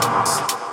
ます。